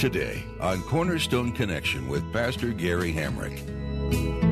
Today on Cornerstone Connection with Pastor Gary Hamrick.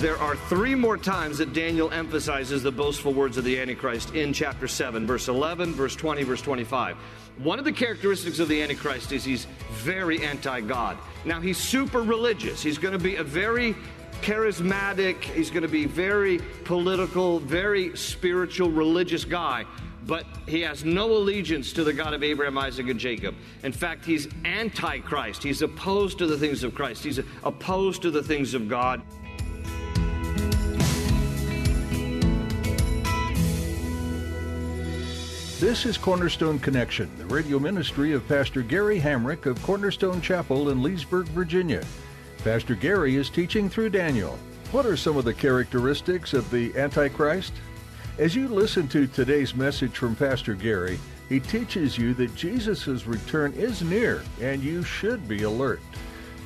There are three more times that Daniel emphasizes the boastful words of the Antichrist in chapter 7, verse 11, verse 20, verse 25. One of the characteristics of the Antichrist is he's very anti God. Now, he's super religious. He's going to be a very charismatic, he's going to be very political, very spiritual, religious guy. But he has no allegiance to the God of Abraham, Isaac, and Jacob. In fact, he's anti Christ. He's opposed to the things of Christ. He's opposed to the things of God. This is Cornerstone Connection, the radio ministry of Pastor Gary Hamrick of Cornerstone Chapel in Leesburg, Virginia. Pastor Gary is teaching through Daniel. What are some of the characteristics of the Antichrist? As you listen to today's message from Pastor Gary, he teaches you that Jesus' return is near and you should be alert.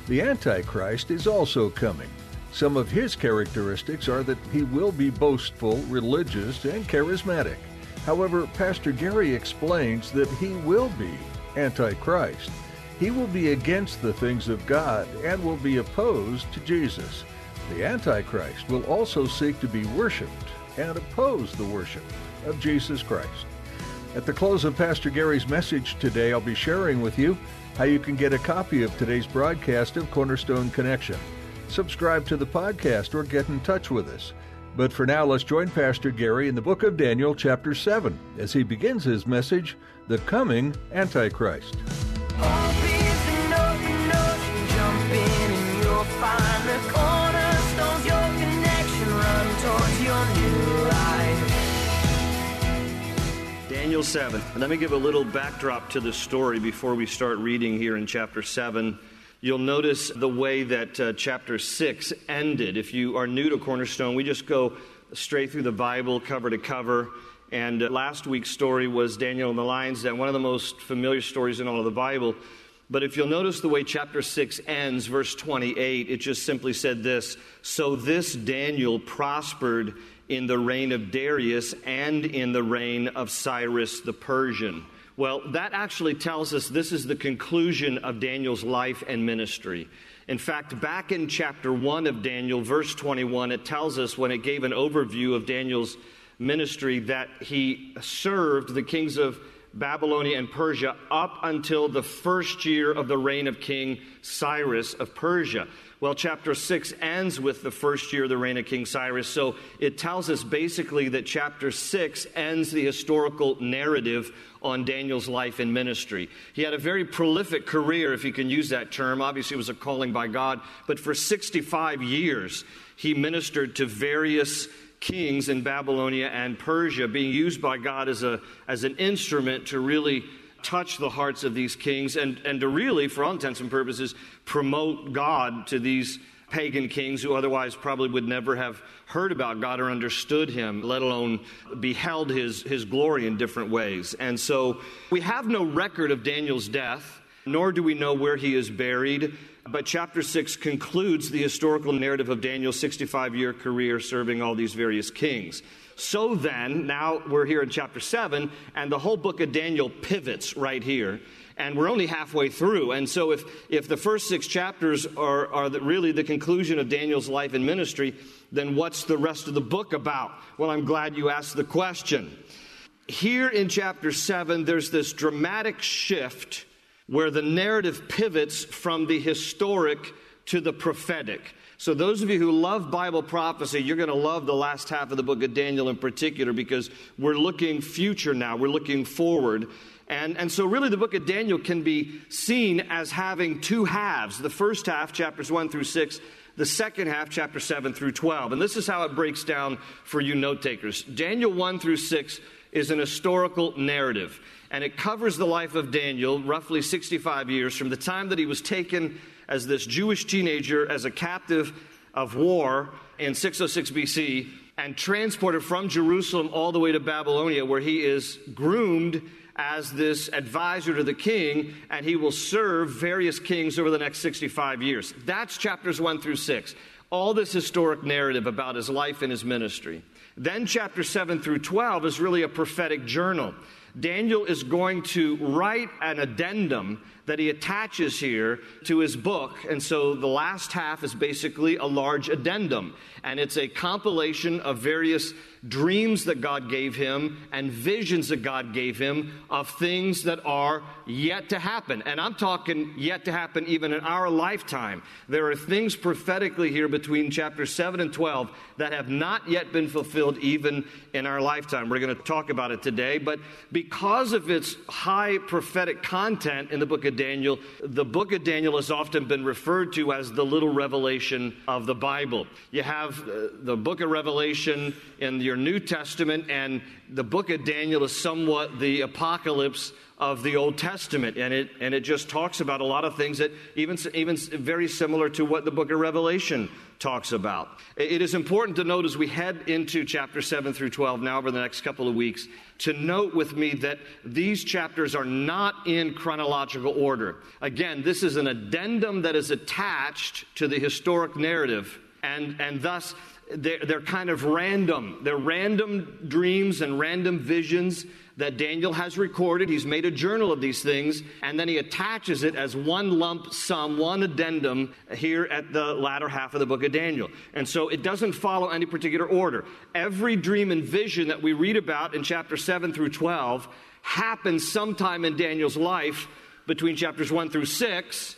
The Antichrist is also coming. Some of his characteristics are that he will be boastful, religious, and charismatic. However, Pastor Gary explains that he will be Antichrist. He will be against the things of God and will be opposed to Jesus. The Antichrist will also seek to be worshiped and oppose the worship of Jesus Christ. At the close of Pastor Gary's message today, I'll be sharing with you how you can get a copy of today's broadcast of Cornerstone Connection. Subscribe to the podcast or get in touch with us. But for now, let's join Pastor Gary in the book of Daniel, chapter 7, as he begins his message, The Coming Antichrist. Daniel 7. Let me give a little backdrop to the story before we start reading here in chapter 7. You'll notice the way that uh, chapter 6 ended. If you are new to Cornerstone, we just go straight through the Bible, cover to cover. And uh, last week's story was Daniel and the Lions, Den, one of the most familiar stories in all of the Bible. But if you'll notice the way chapter 6 ends, verse 28, it just simply said this So this Daniel prospered in the reign of Darius and in the reign of Cyrus the Persian. Well, that actually tells us this is the conclusion of Daniel's life and ministry. In fact, back in chapter 1 of Daniel, verse 21, it tells us when it gave an overview of Daniel's ministry that he served the kings of Babylonia and Persia up until the first year of the reign of King Cyrus of Persia. Well, chapter 6 ends with the first year of the reign of King Cyrus, so it tells us basically that chapter 6 ends the historical narrative on Daniel's life and ministry. He had a very prolific career, if you can use that term. Obviously, it was a calling by God, but for 65 years, he ministered to various kings in Babylonia and Persia, being used by God as, a, as an instrument to really touch the hearts of these kings and, and to really, for all intents and purposes, promote God to these pagan kings who otherwise probably would never have heard about God or understood him, let alone beheld his, his glory in different ways. And so we have no record of Daniel's death, nor do we know where he is buried. But chapter 6 concludes the historical narrative of Daniel's 65 year career serving all these various kings. So then, now we're here in chapter 7, and the whole book of Daniel pivots right here. And we're only halfway through. And so, if, if the first six chapters are, are the, really the conclusion of Daniel's life and ministry, then what's the rest of the book about? Well, I'm glad you asked the question. Here in chapter 7, there's this dramatic shift where the narrative pivots from the historic to the prophetic. So, those of you who love Bible prophecy, you're going to love the last half of the book of Daniel in particular because we're looking future now, we're looking forward. And, and so, really, the book of Daniel can be seen as having two halves. The first half, chapters 1 through 6, the second half, chapter 7 through 12. And this is how it breaks down for you note takers. Daniel 1 through 6 is an historical narrative, and it covers the life of Daniel, roughly 65 years, from the time that he was taken as this Jewish teenager as a captive of war in 606 BC and transported from Jerusalem all the way to Babylonia, where he is groomed as this advisor to the king, and he will serve various kings over the next 65 years. That's chapters 1 through 6. All this historic narrative about his life and his ministry. Then, chapter 7 through 12 is really a prophetic journal. Daniel is going to write an addendum that he attaches here to his book. And so the last half is basically a large addendum. And it's a compilation of various dreams that God gave him and visions that God gave him of things that are yet to happen. And I'm talking yet to happen even in our lifetime. There are things prophetically here between chapter 7 and 12 that have not yet been fulfilled even in our lifetime. We're going to talk about it today. But because of its high prophetic content in the book of Daniel, the book of Daniel has often been referred to as the little revelation of the Bible. You have uh, the book of Revelation in your New Testament, and the book of Daniel is somewhat the apocalypse of the Old Testament, and it and it just talks about a lot of things that even even very similar to what the book of Revelation talks about. It is important to note as we head into chapter seven through twelve now over the next couple of weeks to note with me that these chapters are not in chronological order. Again, this is an addendum that is attached to the historic narrative, and and thus they're, they're kind of random. They're random dreams and random visions that Daniel has recorded. He's made a journal of these things, and then he attaches it as one lump sum, one addendum here at the latter half of the book of Daniel. And so it doesn't follow any particular order. Every dream and vision that we read about in chapter 7 through 12 happens sometime in Daniel's life between chapters 1 through 6,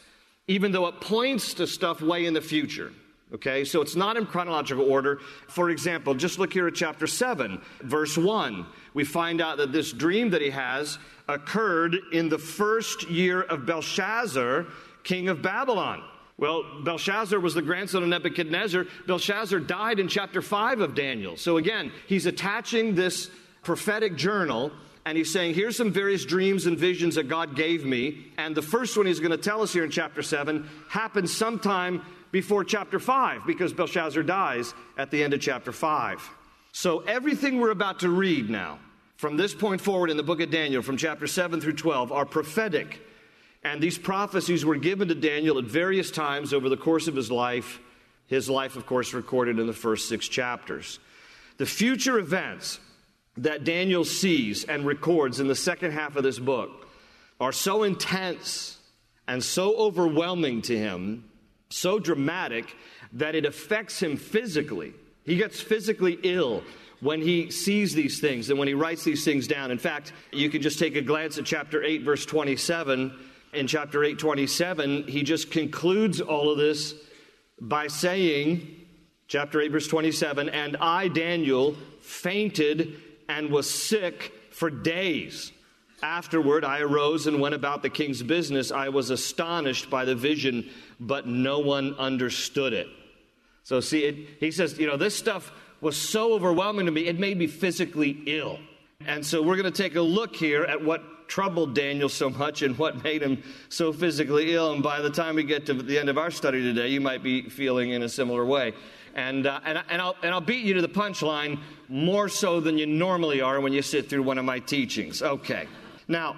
even though it points to stuff way in the future. Okay, so it's not in chronological order. For example, just look here at chapter 7, verse 1. We find out that this dream that he has occurred in the first year of Belshazzar, king of Babylon. Well, Belshazzar was the grandson of Nebuchadnezzar. Belshazzar died in chapter 5 of Daniel. So again, he's attaching this prophetic journal and he's saying, Here's some various dreams and visions that God gave me. And the first one he's going to tell us here in chapter 7 happened sometime before chapter 5 because Belshazzar dies at the end of chapter 5. So everything we're about to read now, from this point forward in the book of Daniel, from chapter 7 through 12, are prophetic. And these prophecies were given to Daniel at various times over the course of his life. His life, of course, recorded in the first six chapters. The future events that Daniel sees and records in the second half of this book are so intense and so overwhelming to him so dramatic that it affects him physically. He gets physically ill when he sees these things and when he writes these things down. In fact, you can just take a glance at chapter 8, verse 27. In chapter 8, 27, he just concludes all of this by saying, chapter 8, verse 27, and I, Daniel, fainted and was sick for days. Afterward, I arose and went about the king's business. I was astonished by the vision, but no one understood it. So, see, it, he says, you know, this stuff was so overwhelming to me, it made me physically ill. And so, we're going to take a look here at what troubled Daniel so much and what made him so physically ill. And by the time we get to the end of our study today, you might be feeling in a similar way. And, uh, and, and, I'll, and I'll beat you to the punchline more so than you normally are when you sit through one of my teachings. Okay. Now,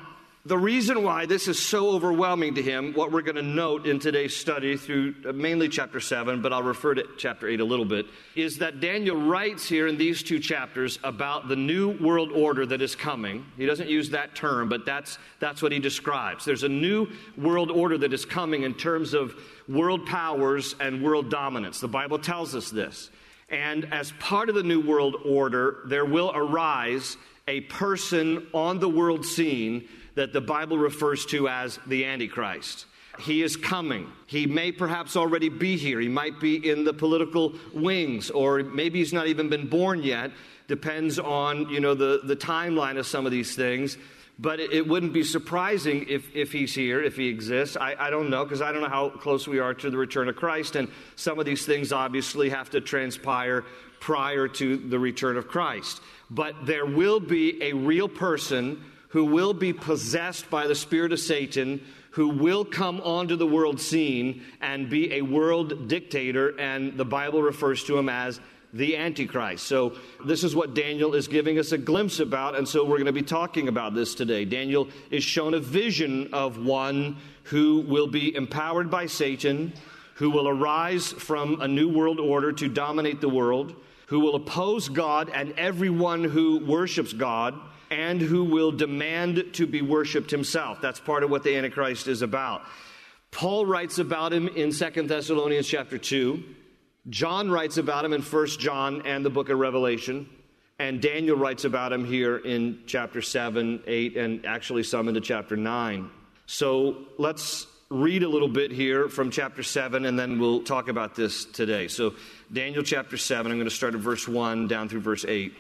the reason why this is so overwhelming to him, what we're going to note in today's study through uh, mainly chapter 7, but I'll refer to chapter 8 a little bit, is that Daniel writes here in these two chapters about the new world order that is coming. He doesn't use that term, but that's, that's what he describes. There's a new world order that is coming in terms of world powers and world dominance. The Bible tells us this. And as part of the new world order, there will arise a person on the world scene that the Bible refers to as the Antichrist. He is coming. He may perhaps already be here. He might be in the political wings, or maybe he's not even been born yet. Depends on, you know, the, the timeline of some of these things. But it, it wouldn't be surprising if, if he's here, if he exists. I, I don't know, because I don't know how close we are to the return of Christ. And some of these things obviously have to transpire prior to the return of Christ. But there will be a real person who will be possessed by the spirit of Satan, who will come onto the world scene and be a world dictator, and the Bible refers to him as the Antichrist. So, this is what Daniel is giving us a glimpse about, and so we're going to be talking about this today. Daniel is shown a vision of one who will be empowered by Satan, who will arise from a new world order to dominate the world, who will oppose God and everyone who worships God and who will demand to be worshiped himself. That's part of what the Antichrist is about. Paul writes about him in Second Thessalonians chapter 2. John writes about him in First John and the book of Revelation. And Daniel writes about him here in chapter 7, 8, and actually some into chapter 9. So let's read a little bit here from chapter 7, and then we'll talk about this today. So, Daniel chapter 7, I'm going to start at verse 1 down through verse 8.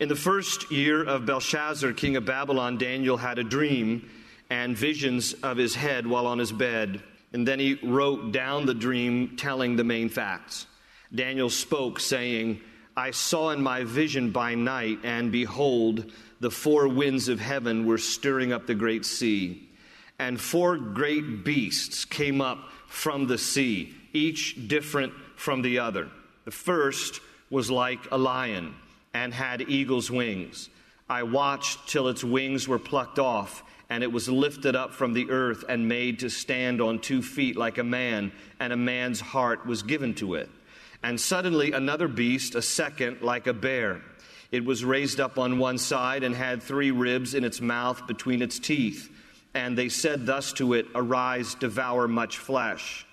In the first year of Belshazzar, king of Babylon, Daniel had a dream and visions of his head while on his bed. And then he wrote down the dream, telling the main facts. Daniel spoke, saying, I saw in my vision by night, and behold, the four winds of heaven were stirring up the great sea. And four great beasts came up from the sea, each different from the other. The first was like a lion and had eagle's wings. I watched till its wings were plucked off, and it was lifted up from the earth and made to stand on two feet like a man, and a man's heart was given to it. And suddenly another beast, a second, like a bear. It was raised up on one side and had three ribs in its mouth between its teeth. And they said thus to it, Arise, devour much flesh.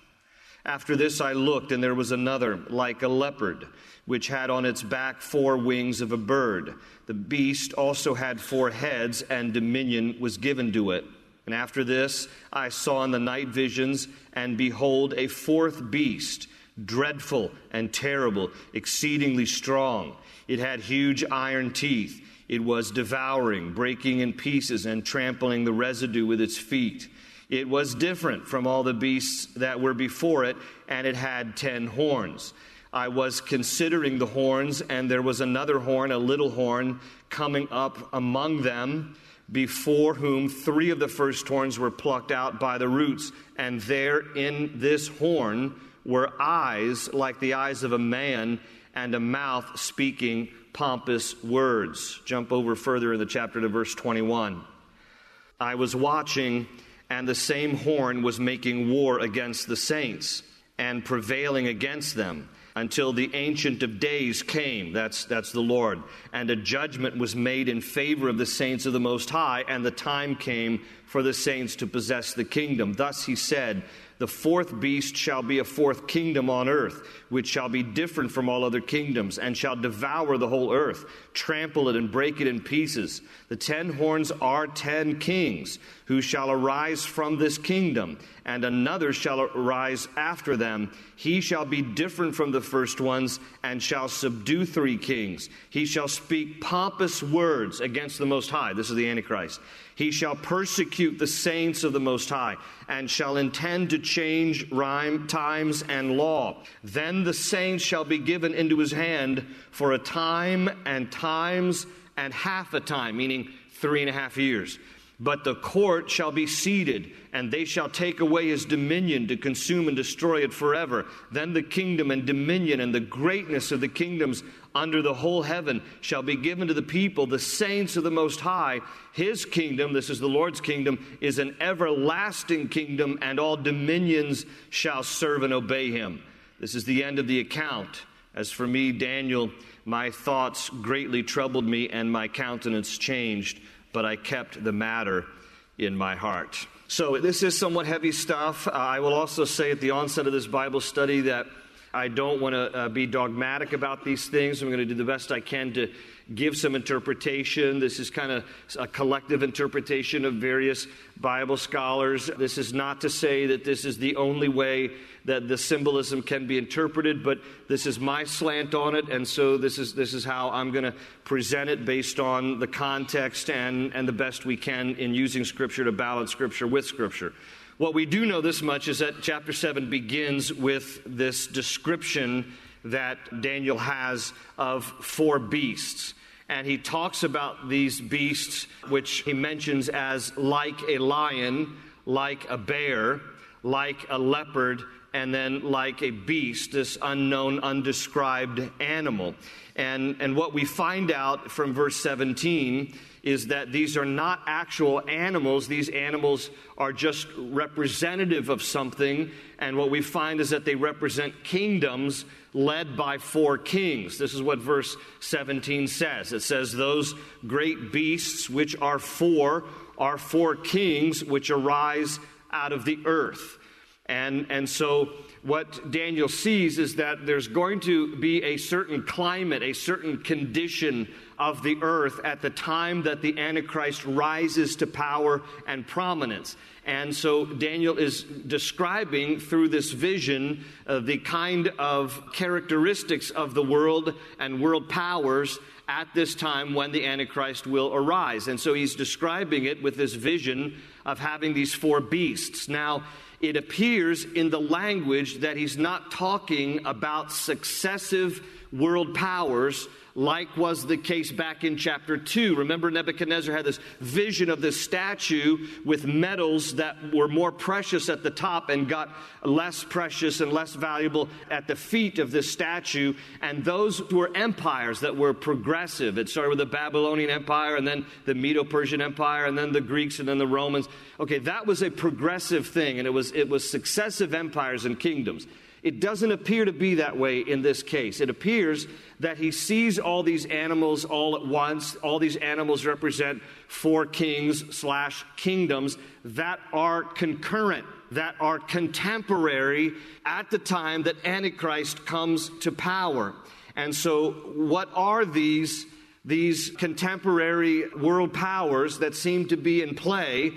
After this I looked, and there was another, like a leopard which had on its back four wings of a bird. The beast also had four heads, and dominion was given to it. And after this, I saw in the night visions, and behold, a fourth beast, dreadful and terrible, exceedingly strong. It had huge iron teeth. It was devouring, breaking in pieces, and trampling the residue with its feet. It was different from all the beasts that were before it, and it had ten horns. I was considering the horns, and there was another horn, a little horn, coming up among them, before whom three of the first horns were plucked out by the roots. And there in this horn were eyes like the eyes of a man, and a mouth speaking pompous words. Jump over further in the chapter to verse 21. I was watching, and the same horn was making war against the saints and prevailing against them until the Ancient of Days came. That's, that's the Lord. And a judgment was made in favor of the saints of the Most High, and the time came for the saints to possess the kingdom. Thus he said, the fourth beast shall be a fourth kingdom on earth, which shall be different from all other kingdoms, and shall devour the whole earth, trample it, and break it in pieces. The ten horns are ten kings, who shall arise from this kingdom, and another shall arise after them. He shall be different from the first ones, and shall subdue three kings. He shall speak pompous words against the Most High. This is the Antichrist. He shall persecute the saints of the Most High, and shall intend to change rhyme, times and law. Then the saints shall be given into his hand for a time and times and half a time, meaning three and a half years. But the court shall be seated, and they shall take away his dominion to consume and destroy it forever. Then the kingdom and dominion and the greatness of the kingdoms under the whole heaven shall be given to the people, the saints of the Most High. His kingdom, this is the Lord's kingdom, is an everlasting kingdom, and all dominions shall serve and obey him. This is the end of the account. As for me, Daniel, my thoughts greatly troubled me, and my countenance changed, but I kept the matter in my heart. So, this is somewhat heavy stuff. Uh, I will also say at the onset of this Bible study that I don't want to uh, be dogmatic about these things. I'm going to do the best I can to give some interpretation. This is kind of a collective interpretation of various Bible scholars. This is not to say that this is the only way that the symbolism can be interpreted, but this is my slant on it, and so this is, this is how I'm going to present it based on the context and, and the best we can in using Scripture to balance Scripture with Scripture. What we do know this much is that chapter 7 begins with this description that Daniel has of four beasts. And he talks about these beasts, which he mentions as like a lion, like a bear, like a leopard, and then like a beast, this unknown, undescribed animal. And, and what we find out from verse 17 is that these are not actual animals. These animals are just representative of something. And what we find is that they represent kingdoms led by four kings. This is what verse 17 says. It says, Those great beasts which are four are four kings which arise out of the earth. And, and so what Daniel sees is that there's going to be a certain climate, a certain condition of the earth at the time that the Antichrist rises to power and prominence. And so Daniel is describing through this vision uh, the kind of characteristics of the world and world powers at this time when the Antichrist will arise. And so he's describing it with this vision of having these four beasts. Now, it appears in the language that he's not talking about successive world powers like was the case back in chapter 2. Remember, Nebuchadnezzar had this vision of this statue with metals that were more precious at the top and got less precious and less valuable at the feet of this statue. And those were empires that were progressive. It started with the Babylonian Empire and then the Medo Persian Empire and then the Greeks and then the Romans. Okay, that was a progressive thing, and it was, it was successive empires and kingdoms. It doesn't appear to be that way in this case. It appears that he sees all these animals all at once. All these animals represent four kings slash kingdoms that are concurrent, that are contemporary at the time that Antichrist comes to power. And so, what are these, these contemporary world powers that seem to be in play?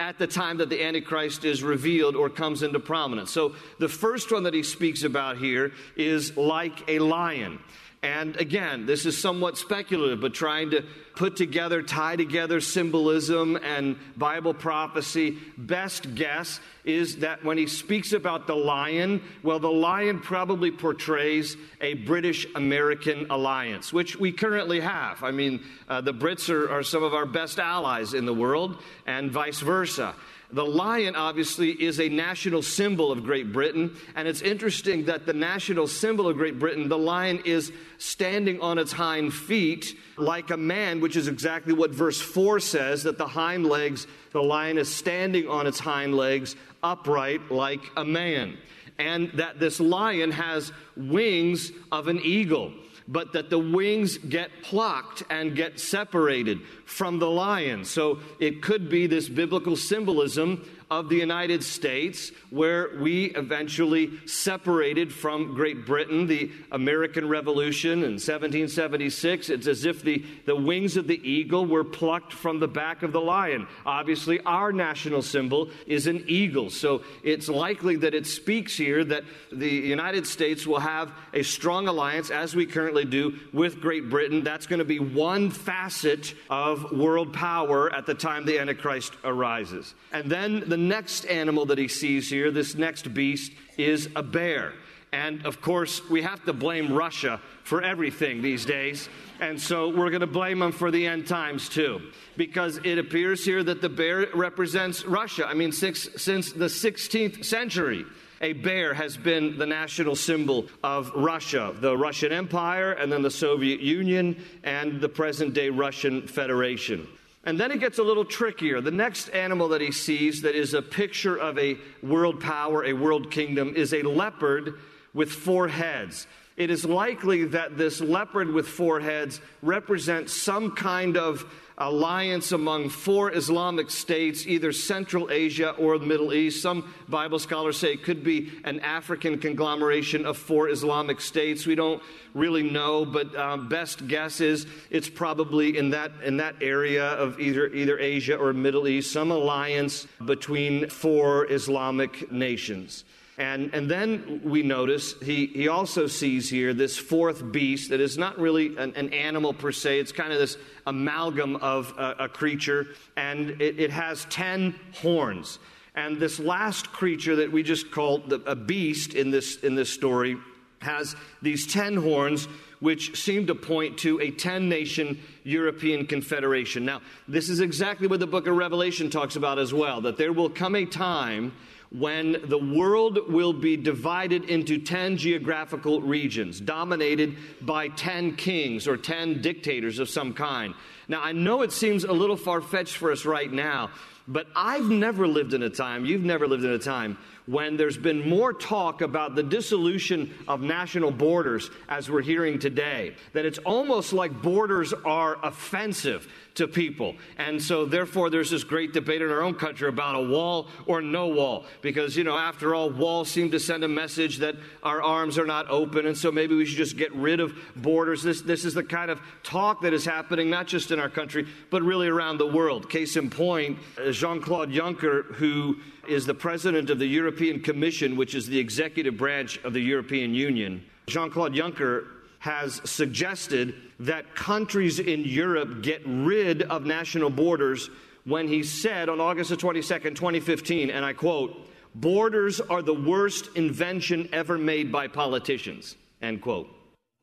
At the time that the Antichrist is revealed or comes into prominence. So the first one that he speaks about here is like a lion. And again, this is somewhat speculative, but trying to put together, tie together symbolism and Bible prophecy. Best guess is that when he speaks about the lion, well, the lion probably portrays a British American alliance, which we currently have. I mean, uh, the Brits are, are some of our best allies in the world, and vice versa. The lion, obviously, is a national symbol of Great Britain. And it's interesting that the national symbol of Great Britain, the lion, is standing on its hind feet like a man, which is exactly what verse 4 says that the hind legs, the lion is standing on its hind legs upright like a man. And that this lion has wings of an eagle but that the wings get plucked and get separated from the lion. So it could be this biblical symbolism of the United States, where we eventually separated from Great Britain, the American Revolution in 1776. It's as if the, the wings of the eagle were plucked from the back of the lion. Obviously, our national symbol is an eagle, so it's likely that it speaks here that the United States will have a strong alliance, as we currently do, with Great Britain. That's going to be one facet of world power at the time the Antichrist arises. And then the next animal that he sees here, this next beast, is a bear. And of course, we have to blame Russia for everything these days. And so we're going to blame them for the end times too. Because it appears here that the bear represents Russia. I mean, six, since the 16th century, a bear has been the national symbol of Russia, the Russian Empire, and then the Soviet Union, and the present day Russian Federation. And then it gets a little trickier. The next animal that he sees that is a picture of a world power, a world kingdom, is a leopard with four heads. it is likely that this leopard with four heads represents some kind of alliance among four Islamic states, either Central Asia or the Middle East. Some Bible scholars say it could be an African conglomeration of four Islamic states. We don't really know, but uh, best guess is it's probably in that in that area of either either Asia or Middle East, some alliance between four Islamic nations. And, and then we notice he, he also sees here this fourth beast that is not really an, an animal per se. It's kind of this amalgam of a, a creature, and it, it has 10 horns. And this last creature that we just called the, a beast in this, in this story has these 10 horns, which seem to point to a 10 nation European confederation. Now, this is exactly what the book of Revelation talks about as well that there will come a time when the world will be divided into 10 geographical regions, dominated by 10 kings or 10 dictators of some kind. Now, I know it seems a little far fetched for us right now, but I've never lived in a time, you've never lived in a time, when there's been more talk about the dissolution of national borders as we're hearing today, that it's almost like borders are offensive to people. And so, therefore, there's this great debate in our own country about a wall or no wall. Because, you know, after all, walls seem to send a message that our arms are not open. And so maybe we should just get rid of borders. This, this is the kind of talk that is happening, not just in our country, but really around the world. Case in point, Jean Claude Juncker, who is the president of the European Commission, which is the executive branch of the European Union. Jean Claude Juncker has suggested that countries in Europe get rid of national borders when he said on August the 22nd, 2015, and I quote, borders are the worst invention ever made by politicians, end quote.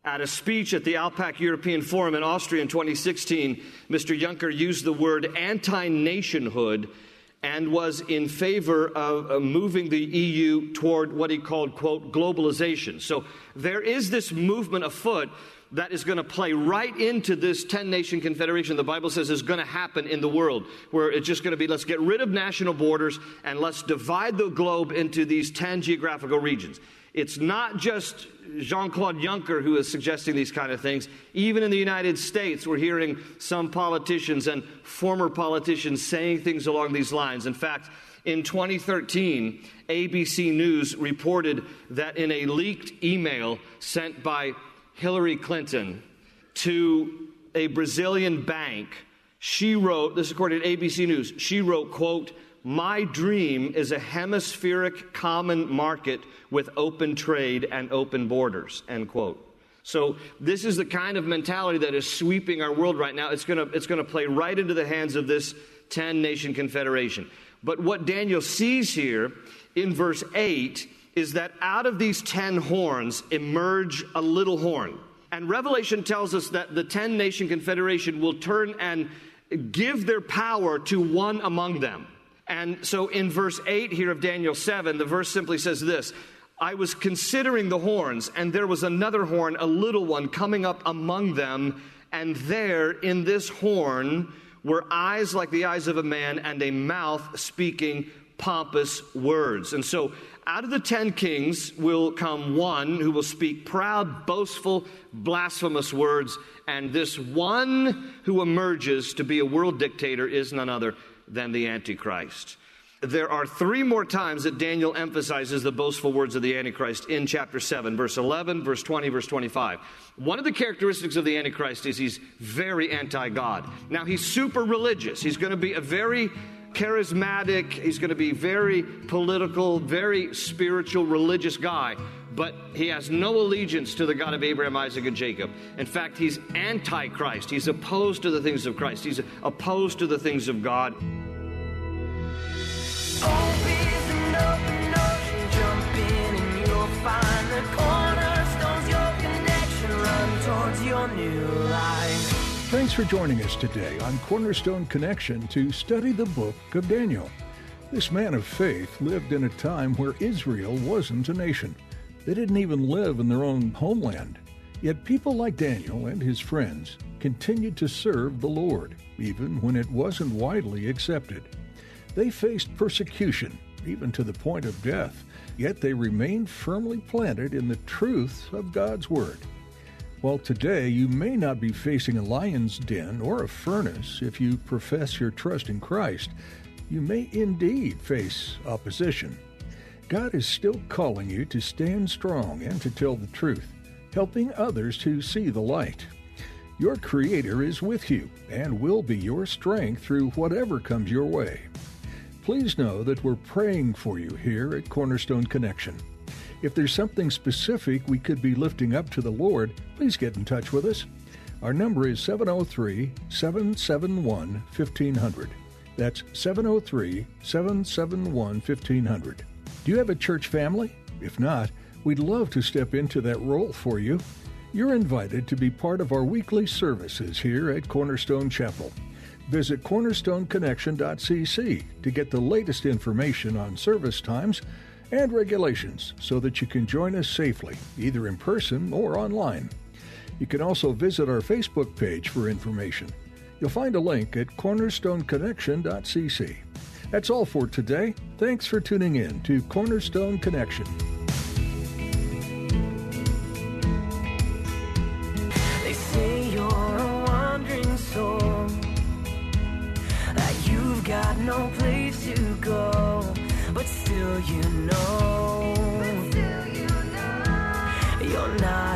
At a speech at the Alpbach European Forum in Austria in 2016, Mr. Juncker used the word anti nationhood and was in favor of uh, moving the EU toward what he called, quote, globalization. So there is this movement afoot that is going to play right into this 10 nation confederation the Bible says is going to happen in the world, where it's just going to be let's get rid of national borders and let's divide the globe into these 10 geographical regions. It's not just Jean Claude Juncker who is suggesting these kind of things. Even in the United States, we're hearing some politicians and former politicians saying things along these lines. In fact, in 2013, ABC News reported that in a leaked email sent by Hillary Clinton to a Brazilian bank, she wrote, this is according to ABC News, she wrote, quote, my dream is a hemispheric common market with open trade and open borders, end quote. So this is the kind of mentality that is sweeping our world right now. It's going to it's going to play right into the hands of this 10 nation confederation. But what Daniel sees here in verse 8 is that out of these 10 horns emerge a little horn. And Revelation tells us that the 10 nation confederation will turn and give their power to one among them. And so in verse 8 here of Daniel 7, the verse simply says this I was considering the horns, and there was another horn, a little one, coming up among them. And there in this horn were eyes like the eyes of a man, and a mouth speaking pompous words. And so out of the ten kings will come one who will speak proud, boastful, blasphemous words. And this one who emerges to be a world dictator is none other than the Antichrist. There are three more times that Daniel emphasizes the boastful words of the Antichrist in chapter 7, verse 11, verse 20, verse 25. One of the characteristics of the Antichrist is he's very anti God. Now, he's super religious. He's going to be a very charismatic, he's going to be very political, very spiritual, religious guy but he has no allegiance to the God of Abraham, Isaac, and Jacob. In fact, he's antichrist. He's opposed to the things of Christ, he's opposed to the things of God. Thanks for joining us today on Cornerstone Connection to study the book of Daniel. This man of faith lived in a time where Israel wasn't a nation. They didn't even live in their own homeland. Yet people like Daniel and his friends continued to serve the Lord, even when it wasn't widely accepted. They faced persecution, even to the point of death, yet they remained firmly planted in the truth of God's Word. While today you may not be facing a lion's den or a furnace if you profess your trust in Christ, you may indeed face opposition. God is still calling you to stand strong and to tell the truth, helping others to see the light. Your Creator is with you and will be your strength through whatever comes your way. Please know that we're praying for you here at Cornerstone Connection. If there's something specific we could be lifting up to the Lord, please get in touch with us. Our number is 703 771 1500. That's 703 771 1500. Do you have a church family? If not, we'd love to step into that role for you. You're invited to be part of our weekly services here at Cornerstone Chapel. Visit cornerstoneconnection.cc to get the latest information on service times and regulations so that you can join us safely, either in person or online. You can also visit our Facebook page for information. You'll find a link at cornerstoneconnection.cc. That's all for today. Thanks for tuning in to Cornerstone Connection. Got no place to go, but still you know, still you know. you're not